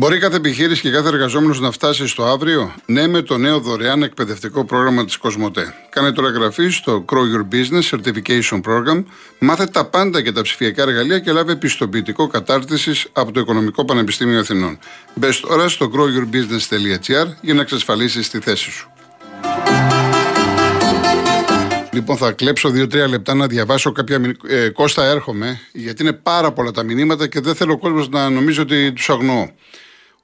Μπορεί κάθε επιχείρηση και κάθε εργαζόμενος να φτάσει στο αύριο, ναι, με το νέο δωρεάν εκπαιδευτικό πρόγραμμα της Κοσμοτέ. Κάνε τώρα εγγραφή στο Grow Your Business Certification Program, μάθε τα πάντα και τα ψηφιακά εργαλεία και λάβε πιστοποιητικό κατάρτισης από το Οικονομικό Πανεπιστήμιο Αθηνών. Μπες τώρα στο growyourbusiness.gr για να εξασφαλίσεις τη θέση σου. Λοιπόν, θα κλέψω δύο-τρία λεπτά να διαβάσω κάποια μηνύματα. Ε, Κώστα, έρχομαι, γιατί είναι πάρα πολλά τα μηνύματα και δεν θέλω ο κόσμος να νομίζει ότι τους αγνοώ.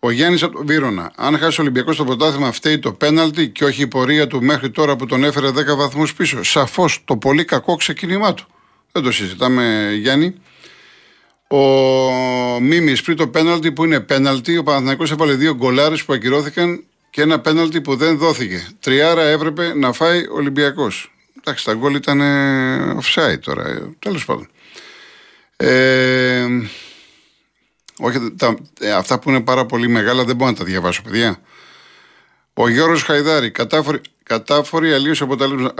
Ο Γιάννης από τον Βύρονα. Αν χάσει ο Ολυμπιακός το πρωτάθλημα, φταίει το πέναλτι και όχι η πορεία του μέχρι τώρα που τον έφερε 10 βαθμούς πίσω. Σαφώς το πολύ κακό ξεκίνημά του. Δεν το συζητάμε, Γιάννη. Ο Μίμης πριν το πέναλτι που είναι πέναλτι, ο Παναθηναϊκός έβαλε δύο γκολάρες που ακυρώθηκαν και ένα πέναλτι που δεν δόθηκε. Τριάρα έπρεπε να φάει ο Ολυμπιακός. Εντάξει, τα γκολ ήταν offside τώρα. Ε, Τέλος πάντων. Ε, όχι, τα, ε, αυτά που είναι πάρα πολύ μεγάλα δεν μπορώ να τα διαβάσω, παιδιά. Ο Γιώργος Χαϊδάρη, κατάφορη, κατάφορη αλλίωση, αποτελέσμα,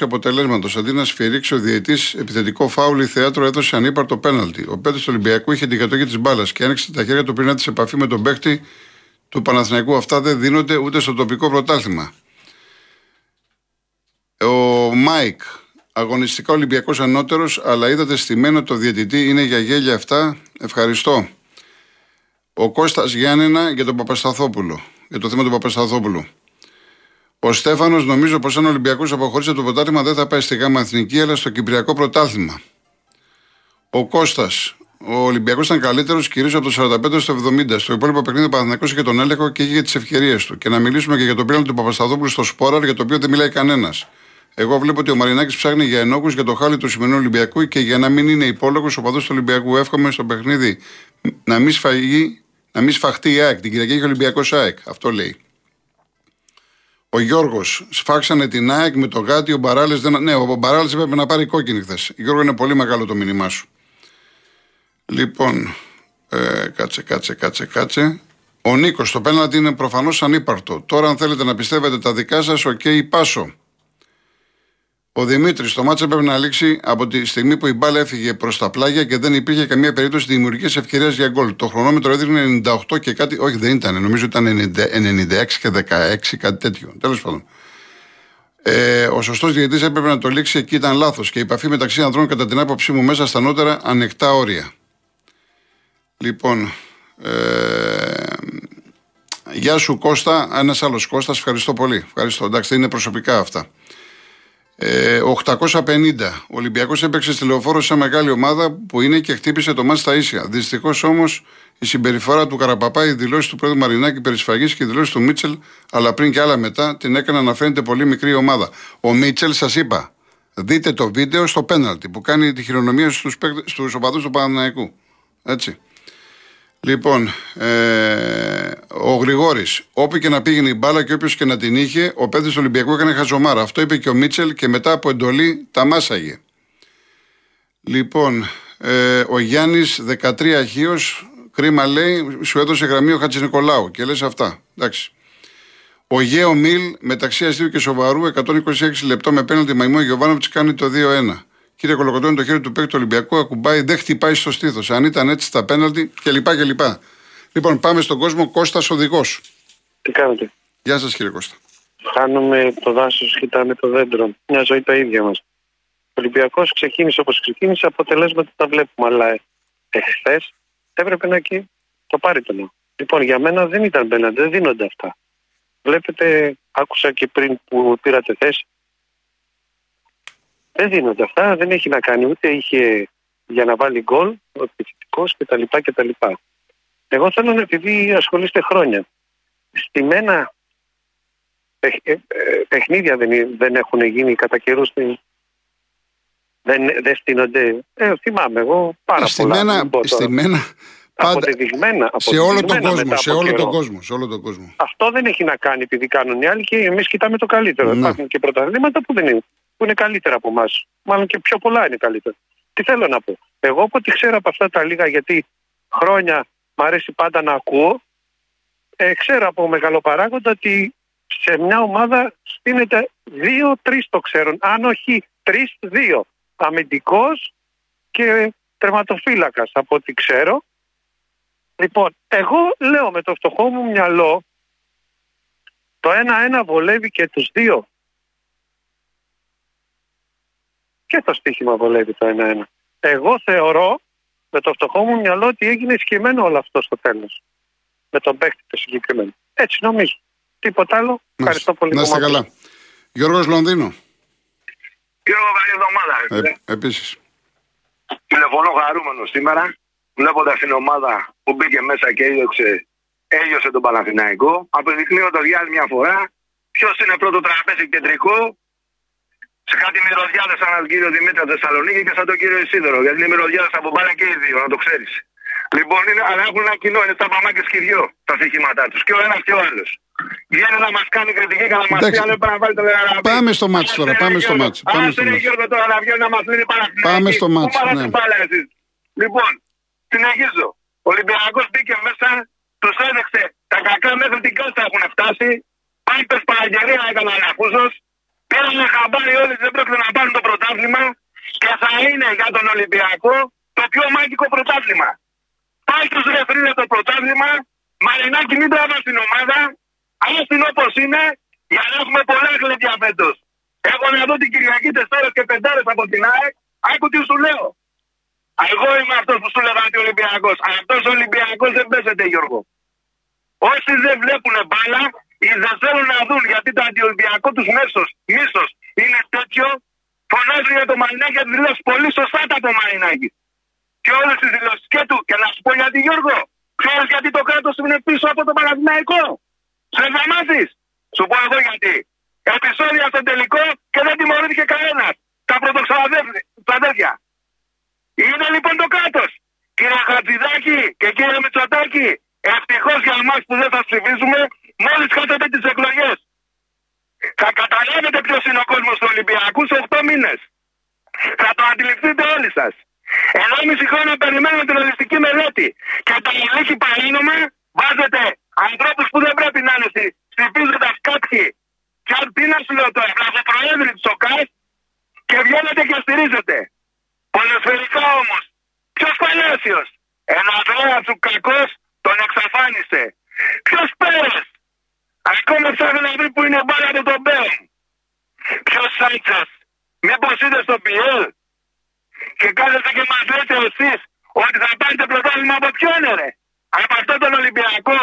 αποτελέσματος. Αντί να σφυρίξει ο διαιτή επιθετικό φάουλ, η θέατρο έδωσε ανύπαρτο πέναλτι. Ο πέτρο του Ολυμπιακού είχε την κατοχή της μπάλας και άνοιξε τα χέρια του πριν έρθει σε επαφή με τον παίχτη του Παναθηναϊκού. Αυτά δεν δίνονται ούτε στο τοπικό πρωτάθλημα. Ο Μάικ, αγωνιστικά Ολυμπιακός ανώτερος, αλλά είδατε στημένο το διαιτητή, είναι για γέλια αυτά. Ευχαριστώ. Ο Κώστας Γιάννενα για τον Παπασταθόπουλο. Για το θέμα του Παπασταθόπουλου. Ο Στέφανος νομίζω πως αν ο Ολυμπιακός αποχωρήσει το πρωτάθλημα δεν θα πάει στη Γάμμα Εθνική αλλά στο Κυπριακό πρωτάθλημα. Ο Κώστας. Ο Ολυμπιακός ήταν καλύτερος κυρίως από το 45 στο 70. Στο υπόλοιπο παιχνίδι ο Παναθηναϊκός είχε τον έλεγχο και είχε τις ευκαιρίες του. Και να μιλήσουμε και για το πλάνο του Παπασταθόπουλου στο Σπόραρ για το οποίο δεν μιλάει κανένας. Εγώ βλέπω ότι ο Μαρινάκης ψάχνει για ενόχους για το χάλι του σημερινού Ολυμπιακού και για να μην είναι υπόλογος στους οπαδούς του Ολυμπιακού. Εύχομαι στο παιχνίδι να μην, σφαγεί, να μην σφαχτεί η ΑΕΚ. Την Κυριακή έχει ο Ολυμπιακός ΑΕΚ. Αυτό λέει. Ο Γιώργος, σφάξανε την ΑΕΚ με το γάντι. Ο Μπαράλε δεν. Ναι, ο Μπαράλε έπρεπε να πάρει κόκκινη χθες. Γιώργο, είναι πολύ μεγάλο το μήνυμά σου. Λοιπόν, ε, κάτσε, κάτσε, κάτσε, κάτσε. Ο Νίκος, το πέναλτι είναι προφανώς ανύπαρκτο. Τώρα, αν θέλετε να πιστεύετε τα δικά σας, ok, okay, πάσο. Ο Δημήτρης, το μάτσο έπρεπε να λήξει από τη στιγμή που η μπάλα έφυγε προς τα πλάγια και δεν υπήρχε καμία περίπτωση δημιουργική ευκαιρίας για γκολ. Το χρονόμετρο έδειχνε 98 και κάτι. Όχι, δεν ήταν. Νομίζω ήταν 96 και 16, κάτι τέτοιο. Τέλος πάντων. Ε, ο σωστός διαιτητής έπρεπε να το λήξει εκεί, ήταν λάθος και η επαφή μεταξύ ανδρών, κατά την άποψή μου, μέσα στα νότερα ανεκτά όρια. Λοιπόν. Ε, γεια σου Κώστα, ένας άλλος Κώστας, ευχαριστώ πολύ. Ευχαριστώ. Εντάξει, είναι προσωπικά αυτά. 850. Ο Ολυμπιακός έπαιξε στη λεωφόρο σε μεγάλη ομάδα που είναι και χτύπησε το μάτι στα ίσια. Δυστυχώς όμως η συμπεριφορά του Καραπαπά, οι δηλώσει του πρόεδρου Μαρινάκη περισφαγής και οι δηλώσει του Μίτσελ, αλλά πριν και άλλα μετά, την έκαναν να φαίνεται πολύ μικρή ομάδα. Ο Μίτσελ, σας είπα, δείτε το βίντεο στο πέναλτι που κάνει τη χειρονομία στους οπαδούς του Παναναϊκού. Έτσι. Λοιπόν, ε, ο Γρηγόρης, όπου και να πήγαινε η μπάλα και όποιος και να την είχε, ο παίδι του Ολυμπιακού έκανε χαζομάρα. Αυτό είπε και ο Μίτσελ και μετά από εντολή τα μάσαγε. Λοιπόν, ε, ο Γιάννης 13 Αχίο, κρίμα λέει, σου έδωσε γραμμή ο Χατζης Νικολάου και λες αυτά. Εντάξει. Ο Γέο Μιλ μεταξύ αστείου και σοβαρού 126 λεπτό με πέναντι μαϊμό Γιωβάνοβιτς κάνει το 2-1. Κύριε Κολοκοτώνη, το χέρι του παίκτη του Ολυμπιακού ακουμπάει, δεν χτυπάει στο στήθος. Αν ήταν έτσι στα πέναλτι κλπ. κλπ. Λοιπόν, πάμε στον κόσμο. Κώστας οδηγός. Τι κάνετε; Γεια σας, κύριε Κώστα. Χάνουμε το δάσος, κοιτάμε το δέντρο. Μια ζωή τα ίδια μας. Ο Ολυμπιακός ξεκίνησε όπως ξεκίνησε, αποτελέσματα τα βλέπουμε. Αλλά εχθές έπρεπε να εκεί το πάρει το Λοιπόν, για μένα δεν ήταν πέναντι, δεν δίνονται αυτά. Βλέπετε, άκουσα και πριν που πήρατε θέση, δεν δίνονται αυτά, δεν έχει να κάνει ούτε είχε για να βάλει γκολ, ο επιθετικός κτλ. κτλ. Εγώ θέλω να επειδή ασχολείστε χρόνια. Στη μένα ε, ε, παιχνίδια δεν, δεν έχουν γίνει κατά καιρούς δεν, δεν στείνονται. Ε, θυμάμαι εγώ πάρα στη πολλά. Μένα, στη μένα, πάντα, αποδεδειγμένα, σε όλο τον κόσμο, σε όλο τον κόσμο, σε όλο τον κόσμο. Αυτό δεν έχει να κάνει επειδή κάνουν οι άλλοι και εμείς κοιτάμε το καλύτερο. Ναι. Υπάρχουν και πρωταθλήματα που δεν είναι που είναι καλύτερα από εμάς. Μάλλον και πιο πολλά είναι καλύτερα. Τι θέλω να πω. Εγώ από ό,τι ξέρω από αυτά τα λίγα, γιατί χρόνια μου αρέσει πάντα να ακούω, ε, ξέρω από μεγάλο παράγοντα ότι σε μια ομάδα στείνεται δύο-τρει το ξέρουν. Αν όχι τρει-δύο. Αμυντικός και τερματοφύλακας από ό,τι ξέρω. Λοιπόν, εγώ λέω με το φτωχό μου μυαλό το ένα-ένα βολεύει και τους δύο. Και το στοίχημα βολεύει το ένα-ένα. Εγώ θεωρώ με το φτωχό μου μυαλό ότι έγινε ισχυμένο όλο αυτό στο τέλος. Με τον παίχτη το συγκεκριμένο. Έτσι νομίζω. Τίποτα άλλο. Ευχαριστώ πολύ. Να είστε καλά. Γιώργος Λονδίνο. Γιώργο, καλή εβδομάδα. Ε, επίσης. Τηλεφωνώ χαρούμενο σήμερα, βλέποντας την ομάδα που μπήκε μέσα και έδιωξε, έλειωσε τον Παναθηναϊκό, αποδεικνύοντας για άλλη μια φορά ποιος είναι πρώτο τραπέζι κεντρικό σε κάτι μυρωδιάδε σαν τον κύριο Δημήτρη Θεσσαλονίκη και σαν τον κύριο Ισίδωρο. Γιατί είναι μυρωδιάδε από μπάλα και οι δύο, να το ξέρεις. Λοιπόν, είναι, αλλά έχουν ένα κοινό, είναι τα παμάκια και δυο τα στοιχήματά τους. Και ο ένας και ο άλλος. Βγαίνει να μας κάνει κριτική και να μας πει αν πρέπει να βάλει το λεγαραπή. Πάμε στο μάτσο τώρα. Πάμε στο μάτσο. Πάμε στο μάτσο. τώρα να βγαίνει να μας λύνει παραθυμάκι. Πάμε στο μάτσο. Ναι. Λοιπόν, συνεχίζω. Ο Ολυμπιακός μπήκε μέσα, τους έδειξε τα κακά μέχρι την κάστα έχουν φτάσει. Πάει πε παραγγελία έκαναν αναφούζο. Πήραν χαμπάρι όλοι δεν πρόκειται να πάρουν το πρωτάθλημα και θα είναι για τον Ολυμπιακό το πιο μάγικο πρωτάθλημα. Πάει τους ρεφρίνε το πρωτάθλημα, Μαρινάκι μην τραβά στην ομάδα, την όπως είναι, για να έχουμε πολλά γλεντιά φέτος. Έχω να δω την Κυριακή τεσσάρες και πεντάρες από την ΑΕΚ, άκου τι σου λέω. Εγώ είμαι αυτός που σου λέγα Ολυμπιακός. Αυτός ο Ολυμπιακός δεν πέσεται, Γιώργο. Όσοι δεν βλέπουν μπάλα ή δεν θέλουν να δουν γιατί το αντιολυμπιακό τους μίσος είναι τέτοιο, φωνάζουν για το Μαρινάκι και δηλώσει πολύ σωστά το Μαρινάκι. Και όλες τις δηλώσεις και του. Και να σου πω γιατί, Γιώργο, ξέρεις γιατί το κράτος είναι πίσω από το Παναθηναϊκό. Σε θα μάθει. Σου πω εγώ γιατί. Επισόδια στο τελικό και δεν τιμωρήθηκε κανένας. Τα πρωτοξαδέρφια. Είναι λοιπόν το κράτος. Κύριε Χατζηδάκη και κύριε Μητσοτάκη, ευτυχώς για εμάς που δεν θα ψηφίσουμε, μόλις χάσατε τις εκλογές. Θα καταλάβετε ποιος είναι ο κόσμος του Ολυμπιακού σε 8 μήνες. Θα το αντιληφθείτε όλοι σας. Ενάμιση χρόνια περιμένουμε την ολιστική μελέτη. Και το ηλίχη παρήνομα βάζετε ανθρώπους που δεν πρέπει να είναι ψηφίζοντα κάποιοι. Και αν τι να σου λέω τώρα, προέδρου της ΟΚΑΣ και βγαίνετε και στηρίζετε. Ποδοσφαιρικά όμως, ποιος Παλάσιο. Ένα δρόμο του κακός τον εξαφάνισε. Ποιος Πέρε. Ακόμα ψάχνει να βρει που είναι μπάλα του τον Μπέον. Ποιος Σάιτσα. Μήπως είδες στο Πιέλ; Και κάθεστε και μας λέτε εσείς ότι θα πάρετε πρωτάθλημα από ποιον ρε; Από αυτό τον Ολυμπιακό.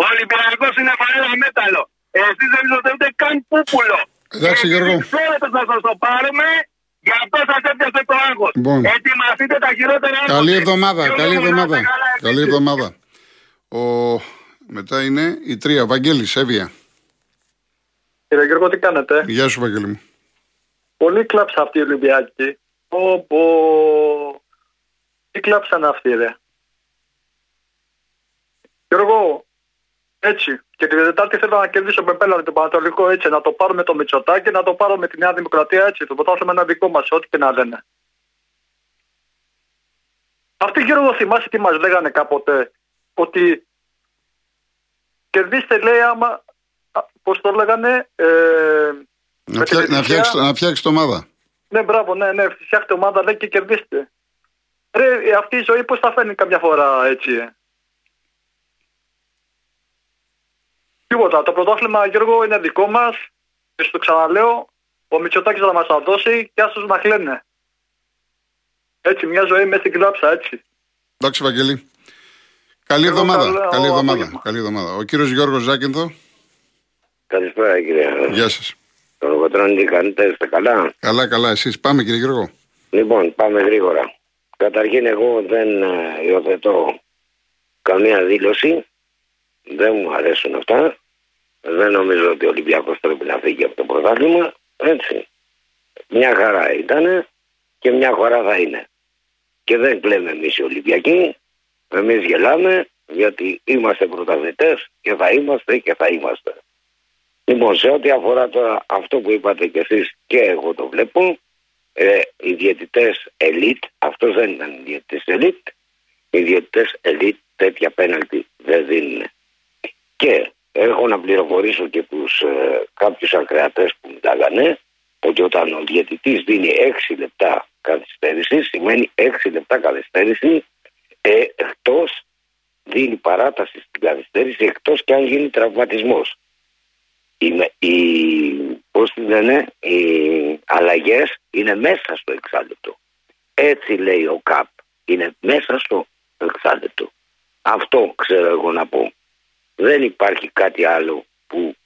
Ο Ολυμπιακός είναι φαρέλα μέταλλο. Εσείς δεν είσαστε ούτε καν πούπουλο. Εντάξει, Γιώργο. Ξέρετε θα σας το πάρουμε, γι' αυτό σας έπιασε το άγχος. Λοιπόν. Ετοιμαστείτε τα χειρότερα Καλή εβδομάδα, καλή εβδομάδα. Καλή εβδομάδα. Ο... Μετά είναι η τρία. Βαγγέλη, Εύβοια. Κύριε Γιώργο, τι κάνετε; Γεια σου, Βαγγέλη μου. Πολύ κλάψα αυτή η Ολυμπιακή. Πω, πω. Τι κλάψαν αυτοί, ρε. Γιώργο, έτσι. Και τη Δετάρτη θέλω να κερδίσω με πέλα το Πανατολικό έτσι. Να το πάρω με το Μητσοτάκι, να το πάρω με τη Νέα Δημοκρατία έτσι. Το ποτάσουμε ένα δικό μας, ό,τι και να λένε. Αυτοί Γιώργο θυμάσαι τι μας λέγανε κάποτε. Ότι κερδίστε λέει άμα. Πώς το λέγανε. Ε, να, φτιά, να, φτιάξει, να φτιάξεις το ομάδα. Ναι, μπράβο, ναι, ναι. Φτιάξτε ομάδα λέει και κερδίστε. Ρε, αυτή η ζωή πώς θα φαίνει καμιά φορά έτσι. Ε; Τίποτα. Το πρωτόθλημα, Γιώργο, είναι δικό μας. Και στο ξαναλέω, ο Μητσοτάκης θα μας τα δώσει και άσου να χλένε. Έτσι, μια ζωή μέσα στην κλάψα, έτσι. Εντάξει, Βαγγελή. Καλή εβδομάδα. Καλή εβδομάδα. Καλή εβδομάδα. Ο κύριος Γιώργος Ζάκυνθο. Καλησπέρα, κύριε. Γεια σας. Τον Κοτρόνη, τι κάνετε, είστε καλά; Καλά, καλά. Εσείς πάμε, κύριε Γιώργο. Λοιπόν, πάμε γρήγορα. Καταρχήν, εγώ δεν ε, υιοθετώ καμία δήλωση. Δεν μου αρέσουν αυτά. Δεν νομίζω ότι ο Ολυμπιακός πρέπει να φύγει από το πρωτάθλημα. Έτσι. Μια χαρά ήταν και μια χαρά θα είναι. Και δεν κλαίμε εμείς οι Ολυμπιακοί. Εμείς γελάμε γιατί είμαστε πρωταθλητές και θα είμαστε και θα είμαστε. Λοιπόν, σε ό,τι αφορά τώρα αυτό που είπατε κι εσείς και εγώ το βλέπω, ε, οι διαιτητές elite, αυτός δεν ήταν διαιτητέ elite, οι διαιτητές elite τέτοια πέναλτι δεν δίνουν. Και έχω να πληροφορήσω και τους ε, κάποιους ακροατές που μιλάγανε ότι όταν ο διαιτητής δίνει 6 λεπτά καθυστέρησης σημαίνει 6 λεπτά καθυστέρηση ε, εκτός δίνει παράταση στην καθυστέρηση εκτός και αν γίνει τραυματισμός. Οι, οι, πώς τη λένε, οι αλλαγές είναι μέσα στο εξάλεπτο. Έτσι λέει ο ΚΑΠ. Είναι μέσα στο εξάλεπτο. Αυτό ξέρω εγώ να πω. Δεν υπάρχει κάτι άλλο που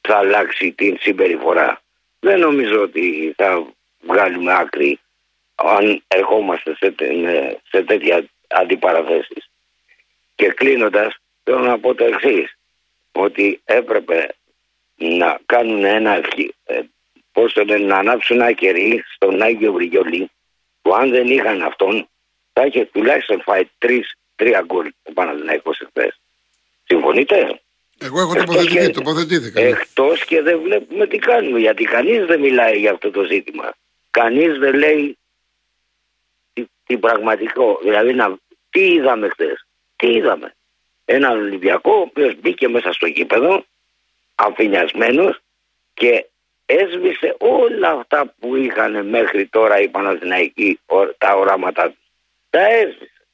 θα αλλάξει την συμπεριφορά. Δεν νομίζω ότι θα βγάλουμε άκρη αν ερχόμαστε σε, σε τέτοια αντιπαραθέσεις. Και κλείνοντας θέλω να πω το εξής ότι έπρεπε να κάνουν ένα ε, πώς το λένε, να ανάψουν ένα κερί στον Άγιο Βρυγιολί που αν δεν είχαν αυτόν θα είχε τουλάχιστον φάει τρεις, τρία γκολ ο Παναθηναϊκός εχθές. Συμφωνείτε; Εγώ έχω τοποθετηθεί, τοποθετήθηκα. Ναι. Εκτός και δεν βλέπουμε τι κάνουμε γιατί κανείς δεν μιλάει για αυτό το ζήτημα. Κανείς δεν λέει τι, πραγματικό. Δηλαδή να, τι είδαμε χθες; Τι είδαμε; Έναν Ολυμπιακό ο οποίος μπήκε μέσα στο γήπεδο αφηνιασμένο και έσβησε όλα αυτά που είχαν μέχρι τώρα οι Παναθηναϊκοί τα οράματά τους. Τα έσβησε.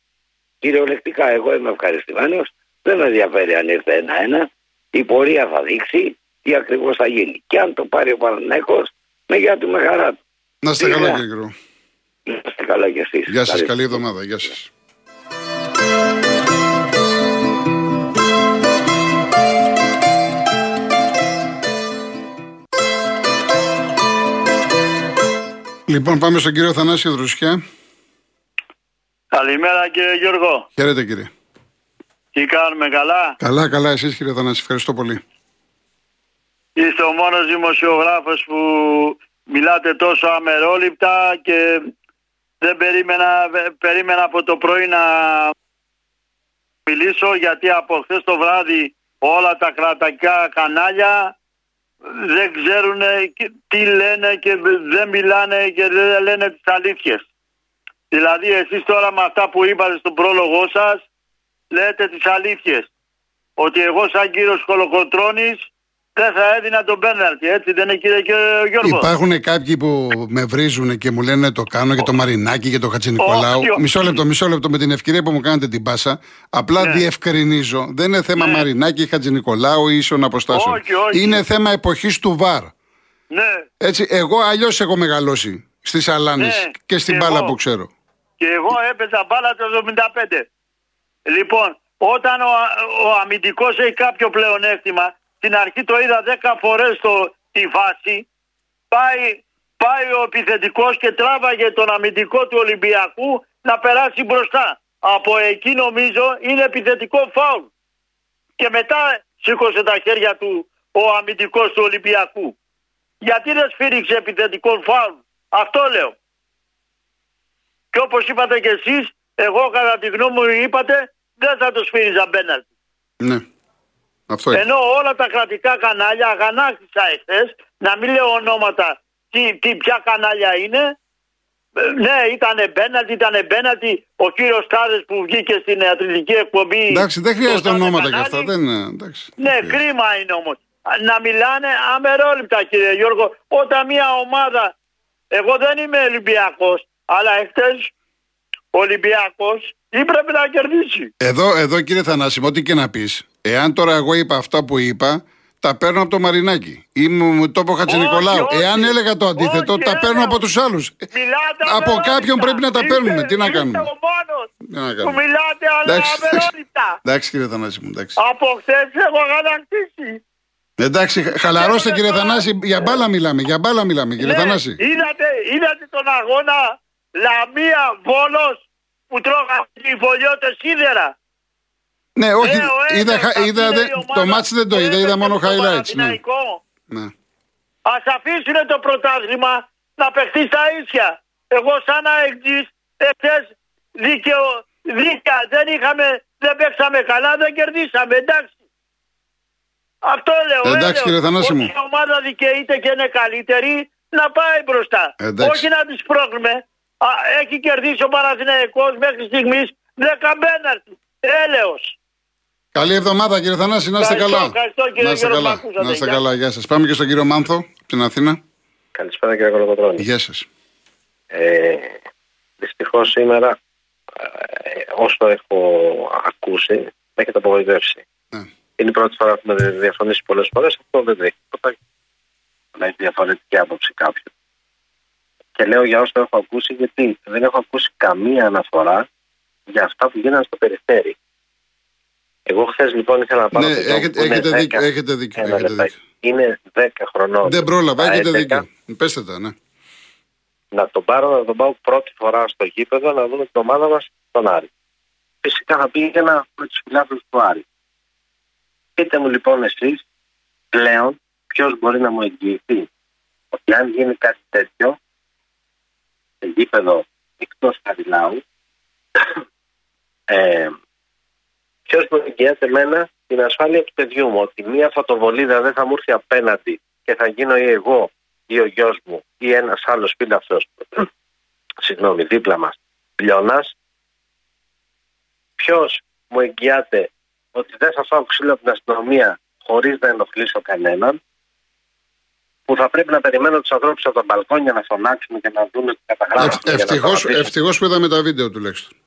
Κυριολεκτικά εγώ είμαι ευχαριστημένος. Δεν με ενδιαφέρει αν ήρθε ένα-ένα. Η πορεία θα δείξει τι ακριβώς θα γίνει. Και αν το πάρει ο Παναθηναϊκός με γεια του με χαρά του. Να είστε καλά κύριε Να είστε καλά κι εσείς. Γεια σας, καλή εβδομάδα. Γεια σας. Λοιπόν, πάμε στον κύριο Θανάσιο Δρουσιά. Καλημέρα κύριε Γιώργο. Χαίρετε κύριε. Τι κάνουμε καλά; Καλά, καλά εσείς κύριε Θανάση. Ευχαριστώ πολύ. Είστε ο μόνος δημοσιογράφος που μιλάτε τόσο αμερόληπτα και δεν περίμενα, περίμενα από το πρωί να μιλήσω γιατί από χθες το βράδυ όλα τα κρατακιά κανάλια δεν ξέρουν τι λένε και δεν μιλάνε και δεν λένε τις αλήθειες. Δηλαδή εσείς τώρα με αυτά που είπατε στον πρόλογό σας λέτε τις αλήθειες. Ότι εγώ σαν κύριος Κολοκοτρώνης δεν θα έδινα τον πέναλτι, έτσι δεν είναι κύριε Γιώργο. Υπάρχουν κάποιοι που με βρίζουν και μου λένε το κάνω για το Μαρινάκι, για το Χατζηνικολάου. Μισό λεπτό, μισό λεπτό με την ευκαιρία που μου κάνετε την πάσα. Απλά ναι. διευκρινίζω. Δεν είναι θέμα ναι. Μαρινάκι, Χατζηνικολάου ή ίσων αποστάσεων. Όχι, όχι. Είναι θέμα εποχής του ΒΑΡ. Ναι. Έτσι, εγώ αλλιώς έχω μεγαλώσει στις Αλάνες ναι. και στην μπάλα που ξέρω. Και εγώ έπαιζα μπάλα το 75. Λοιπόν, όταν ο, ο αμυντικός έχει κάποιο πλεονέκτημα, στην αρχή το είδα 10 φορές το, τη βάση. Πάει, πάει ο επιθετικός και τράβαγε τον αμυντικό του Ολυμπιακού να περάσει μπροστά. Από εκεί νομίζω είναι επιθετικό φάουλ. Και μετά σήκωσε τα χέρια του ο αμυντικός του Ολυμπιακού. Γιατί δεν σφύριξε επιθετικό φάουλ; Αυτό λέω. Και όπως είπατε και εσείς, εγώ κατά τη γνώμη μου είπατε, δεν θα το σφύριζα μπέναλτι. Ναι. Αυτό Ενώ όλα τα κρατικά κανάλια αγανάκτησα εχθές, να μην λέω ονόματα τι, τι, ποια κανάλια είναι. Ε, ναι, ήταν μπέναλτι, ήταν μπέναλτι. Ο κύριος Τάδε που βγήκε στην ιατρική εκπομπή. Εντάξει, δεν χρειάζεται ονόματα κι αυτά. Δεν, εντάξει, ναι, κρίμα είναι όμως. Να μιλάνε αμερόληπτα, κύριε Γιώργο. Όταν μια ομάδα. Εγώ δεν είμαι Ολυμπιακός, αλλά εχθές ο Ολυμπιακός ή πρέπει να κερδίσει. Εδώ, εδώ κύριε Θανάσιμο, ό,τι και να πεις, Εάν τώρα εγώ είπα αυτά που είπα, τα παίρνω από το Μαρινάκι. Ή μου το πω Νικολάου. Εάν έλεγα το αντίθετο, όχι, τα παίρνω από τους άλλους. Από κάποιον πρέπει να τα παίρνουμε. Τι να κάνουμε. Είστε ο μόνος που μιλάτε αλλά αμερόληπτα. Εντάξει κύριε Θανάση μου. Εντάξει. Από χθες έχω κατακτήσει. Εντάξει, χαλαρώστε κύριε Θανάση, για μπάλα μιλάμε, για μπάλα μιλάμε κύριε ναι, Θανάση. Είδατε, είδατε τον αγώνα Λαμία Βόλος που τρώγανε οι Βολιώτες σίδερα. Ναι, όχι. Ε, είδα, είδα, δε, το ματς δεν το είδα, είδα μόνο highlights. Ναι. ναι. Ας αφήσουν το πρωτάθλημα να παιχτεί στα ίσια. Εγώ σαν αεκτής εχθές δίκαιο, δίκαια δεν είχαμε, δεν παίξαμε καλά, δεν κερδίσαμε, εντάξει. Αυτό λέω. Εντάξει κύριε Θανάση μου. η ομάδα δικαιείται και είναι καλύτερη να πάει μπροστά. Εντάξει. Όχι να τη πρόκειμε. Έχει κερδίσει ο Παναθηναϊκός μέχρι στιγμής 10 πέναρτη. Έλεος. Καλή εβδομάδα κύριε Θανάση, να είστε καλά. Ευχαριστώ κύριε να είστε καλά. Να είστε καλά, γεια σας. Πάμε και στον κύριο Μάνθο, από την Αθήνα. Καλησπέρα κύριε Κολοκοτρώνη. Γεια σας. Ε, δυστυχώς σήμερα ε, όσο έχω ακούσει, με έχετε απογοητεύσει. Ναι. Είναι η πρώτη φορά που με διαφωνήσει πολλές φορές. Αυτό δεν έχει τίποτα. Να έχει διαφορετική άποψη κάποιο. Και λέω για όσο έχω ακούσει, γιατί δεν έχω ακούσει καμία αναφορά για αυτά που γίνανε στο περιφέρει. Εγώ χθες λοιπόν ήθελα να πάρω Ναι, το γιο μου έχετε, που είναι έχετε, 10 δίκιο, έχετε δίκιο. Ένα έχετε λεπτάκι. δίκιο. Είναι 10 χρονών. Δεν πρόλαβα, Στα έχετε 11, δίκιο. Πέστε τα, ναι. Να τον πάρω, να τον πάω πρώτη φορά στο γήπεδο να δούμε την ομάδα μας στον Άρη. Φυσικά θα πήγαινα με του φιλάθλου του Άρη. Πείτε μου λοιπόν εσείς πλέον ποιος μπορεί να μου εγγυηθεί ότι αν γίνει κάτι τέτοιο σε γήπεδο εκτός Καριλάου, ε, ποιος μου εγγυάται εμένα την ασφάλεια του παιδιού μου, ότι μία φωτοβολίδα δεν θα μου έρθει απέναντι και θα γίνω ή εγώ ή ο γιος μου ή ένας άλλος φίλαθρο, συγγνώμη, δίπλα μας, λιώνας. Ποιος μου εγγυάται ότι δεν θα φάω ξύλο από την αστυνομία χωρίς να ενοχλήσω κανέναν, που θα πρέπει να περιμένω τους ανθρώπους από τα μπαλκόνια να φωνάξουν και να δουν ότι καταγράφουν. για να Ευτυχώς σταματήσουν. ευτυχώς που είδαμε τα βίντεο τουλάχιστον.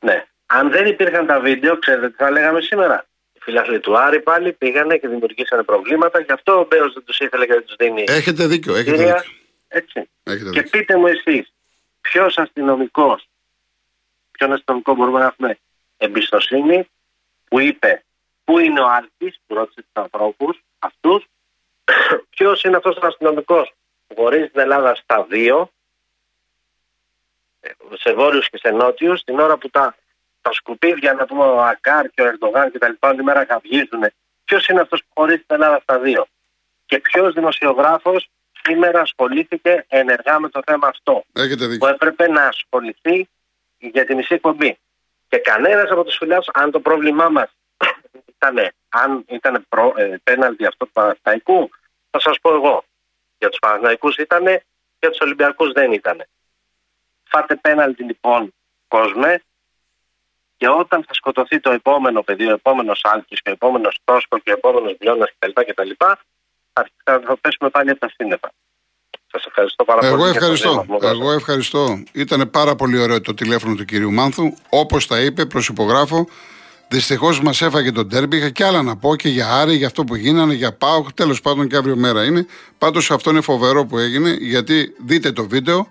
Ναι. Αν δεν υπήρχαν τα βίντεο, ξέρετε τι θα λέγαμε σήμερα. Οι φίλαθλοι του Άρη πάλι πήγανε και δημιουργήσαν προβλήματα. Γι' αυτό ο Μπέο δεν τους ήθελε και δεν τους δίνει. Έχετε δίκιο, έχετε Κυρία, δίκιο. Έτσι. Έχετε Και δίκιο. πείτε μου εσείς, ποιος αστυνομικός, ποιον αστυνομικό μπορούμε να έχουμε εμπιστοσύνη που είπε πού είναι ο Άλκης, που ρώτησε τους ανθρώπους αυτούς, ποιος είναι αυτός ο αστυνομικός που χωρίζει την Ελλάδα στα δύο, ε, σε βόρειους και σε νότιους, την ώρα που τα, τα σκουπίδια, να πούμε ο Ακάρ και ο Ερντογάν και τα λοιπά, όλη μέρα καυγίζουν. Ποιος είναι αυτός που χωρίζει την Ελλάδα στα δύο; Και ποιος δημοσιογράφος σήμερα ασχολήθηκε ενεργά με το θέμα αυτό; Έχετε που δίκιο. έπρεπε να ασχοληθεί για τη μισή εκπομπή. Και κανένας από τους φιλάθλου, αν το πρόβλημά μας ήταν, αν ήταν προ, ε, πέναλτι αυτό του Παναθηναϊκού, θα σας πω εγώ. Για τους Παναθηναϊκούς ήταν, για τους Ολυμπιακούς δεν ήταν. Φάτε πέναλτι λοιπόν, κόσμε, και όταν θα σκοτωθεί το επόμενο παιδί, ο επόμενος Άλκη και ο επόμενος Τόσκο και ο επόμενος Μπλιώνα κτλ. Θα, θα, θα πέσουμε πάλι από τα σύννεφα. Σας ευχαριστώ πάρα Εγώ πολύ. για το ευχαριστώ. βήμα που μου δώσατε. Εγώ ευχαριστώ. Ήταν πάρα πολύ ωραίο το τηλέφωνο του κυρίου Μάνθου. Όπως τα είπε, προσυπογράφω. Δυστυχώς μας έφαγε τον τέρμπι. Είχα και άλλα να πω και για Άρη, για αυτό που γίνανε, για Πάοκ. Τέλος πάντων και αύριο μέρα είναι. Πάντως αυτό είναι φοβερό που έγινε, γιατί δείτε το βίντεο.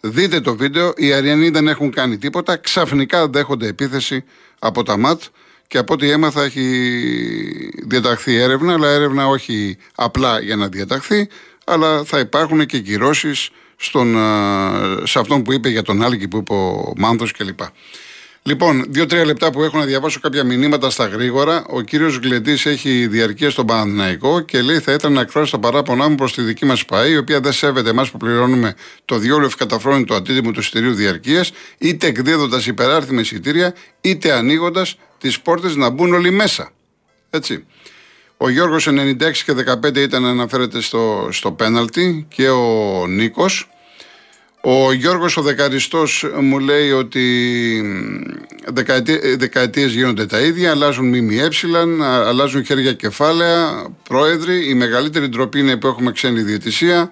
Δείτε το βίντεο. Οι Αριανοί δεν έχουν κάνει τίποτα. Ξαφνικά δέχονται επίθεση από τα ΜΑΤ. Και από ό,τι έμαθα έχει διαταχθεί έρευνα, αλλά έρευνα όχι απλά για να διαταχθεί, αλλά θα υπάρχουν και κυρώσεις σε αυτόν που είπε για τον Άλκη που είπε ο Μάνθο κλπ. Λοιπόν, δύο-τρία λεπτά που έχω να διαβάσω κάποια μηνύματα στα γρήγορα. Ο κύριος Γκλεντής έχει διαρκεία στον Παναθηναϊκό και λέει: Θα ήθελα να εκφράσω τα παράπονά μου προς τη δική μας ΠΑΗ, η οποία δεν σέβεται εμάς που πληρώνουμε το διόλου ευκαταφρόνητο αντίτιμο του εισιτηρίου διαρκείας, είτε εκδίδοντας υπεράρθιμα εισιτήρια, είτε ανοίγοντας τις πόρτες να μπουν όλοι μέσα. Έτσι. Ο Γιώργος 96 και 15 ήταν να αναφέρεται στο, στο πέναλτι και ο Νίκος. Ο Γιώργος ο Δεκαριστός μου λέει ότι δεκαετίε, δεκαετίες γίνονται τα ίδια, αλλάζουν ΜΜΕ, αλλάζουν χέρια κεφάλαια, πρόεδροι, η μεγαλύτερη ντροπή είναι που έχουμε ξένη διαιτησία.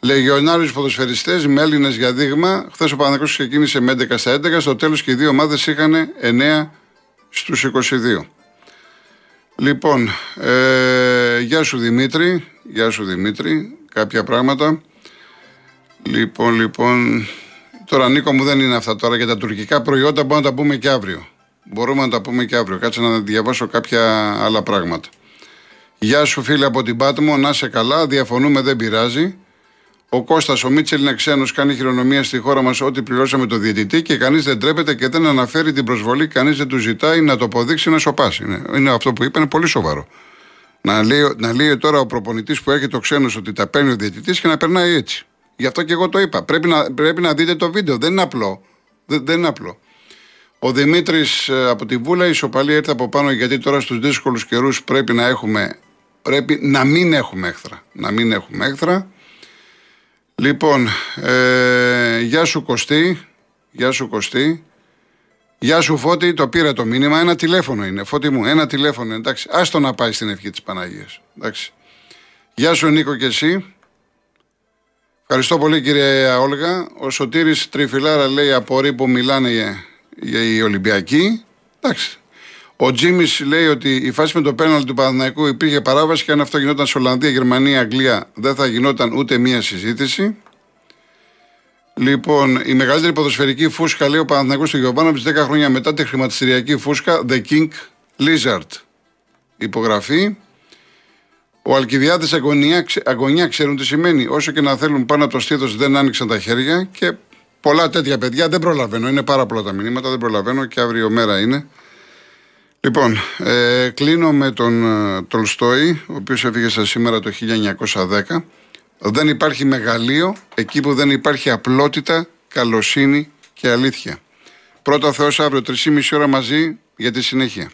Λεγιονάριου ποδοσφαιριστές με Έλληνες για δείγμα. Χθες ο Παναγιώτο ξεκίνησε με 11 στα 11. Στο τέλος και οι δύο ομάδες είχαν 9 στους 22. Λοιπόν, ε, γεια σου Δημήτρη. Γεια σου Δημήτρη. Κάποια πράγματα. Λοιπόν, λοιπόν. Τώρα Νίκο μου δεν είναι αυτά τώρα για τα τουρκικά προϊόντα μπορούμε να τα πούμε και αύριο. Μπορούμε να τα πούμε και αύριο. Κάτσε να διαβάσω κάποια άλλα πράγματα. Γεια σου φίλε από την Πάτμο, να σε καλά, διαφωνούμε δεν πειράζει. Ο Κώστας, ο Μίτσελ είναι ξένος, κάνει χειρονομία στη χώρα μας ό,τι πληρώσαμε το διαιτητή και κανείς δεν τρέπεται και δεν αναφέρει την προσβολή, κανείς δεν του ζητάει να το αποδείξει να σοπάσει. Είναι, είναι αυτό που είπε, είναι πολύ σοβαρό. Να λέει, να λέει τώρα ο προπονητής που έρχεται ο ξένος ότι τα παίρνει ο διαιτητής και να περνάει έτσι. Γι' αυτό και εγώ το είπα. Πρέπει να, πρέπει να δείτε το βίντεο. Δεν είναι απλό. Δεν, δεν είναι απλό. Ο Δημήτρης από τη Βούλα, η Σοπαλή έρθει από πάνω γιατί τώρα στους δύσκολους καιρούς πρέπει να έχουμε. Πρέπει να μην έχουμε έχθρα. Να μην έχουμε έχθρα. Λοιπόν, ε, γεια σου Κωστή, γεια σου Κωστή, γεια σου Φώτη, το πήρα το μήνυμα, ένα τηλέφωνο είναι, Φώτη μου, ένα τηλέφωνο, εντάξει, άστο να πάει στην ευχή της Παναγίας, εντάξει. Γεια σου Νίκο και εσύ. Ευχαριστώ πολύ κύριε Όλγα. Ο Σωτήρης Τριφυλάρα λέει απορεί που μιλάνε οι Ολυμπιακοί. Εντάξει. Ο Τζίμις λέει ότι η φάση με το πέναλ του Παναθηναϊκού υπήρχε παράβαση και αν αυτό γινόταν σε Ολλανδία, Γερμανία, Αγγλία δεν θα γινόταν ούτε μία συζήτηση. Λοιπόν, η μεγαλύτερη ποδοσφαιρική φούσκα λέει ο Παναθηναϊκός του Γιωβάνοβιτς 10 χρόνια μετά τη χρηματιστηριακή φούσκα The King Lizard. Υπογραφή. Ο Αλκιδιάδη αγωνία, αγωνία ξέρουν τι σημαίνει. Όσο και να θέλουν πάνω από το στήθος δεν άνοιξαν τα χέρια και πολλά τέτοια παιδιά δεν προλαβαίνω. Είναι πάρα πολλά τα μηνύματα, δεν προλαβαίνω και αύριο μέρα είναι. Λοιπόν, ε, κλείνω με τον ε, Τολστόη, ο οποίος έφυγε σα σήμερα το 1910. Δεν υπάρχει μεγαλείο εκεί που δεν υπάρχει απλότητα, καλοσύνη και αλήθεια. Πρώτα Θεός αύριο 3,5 ώρα μαζί για τη συνέχεια.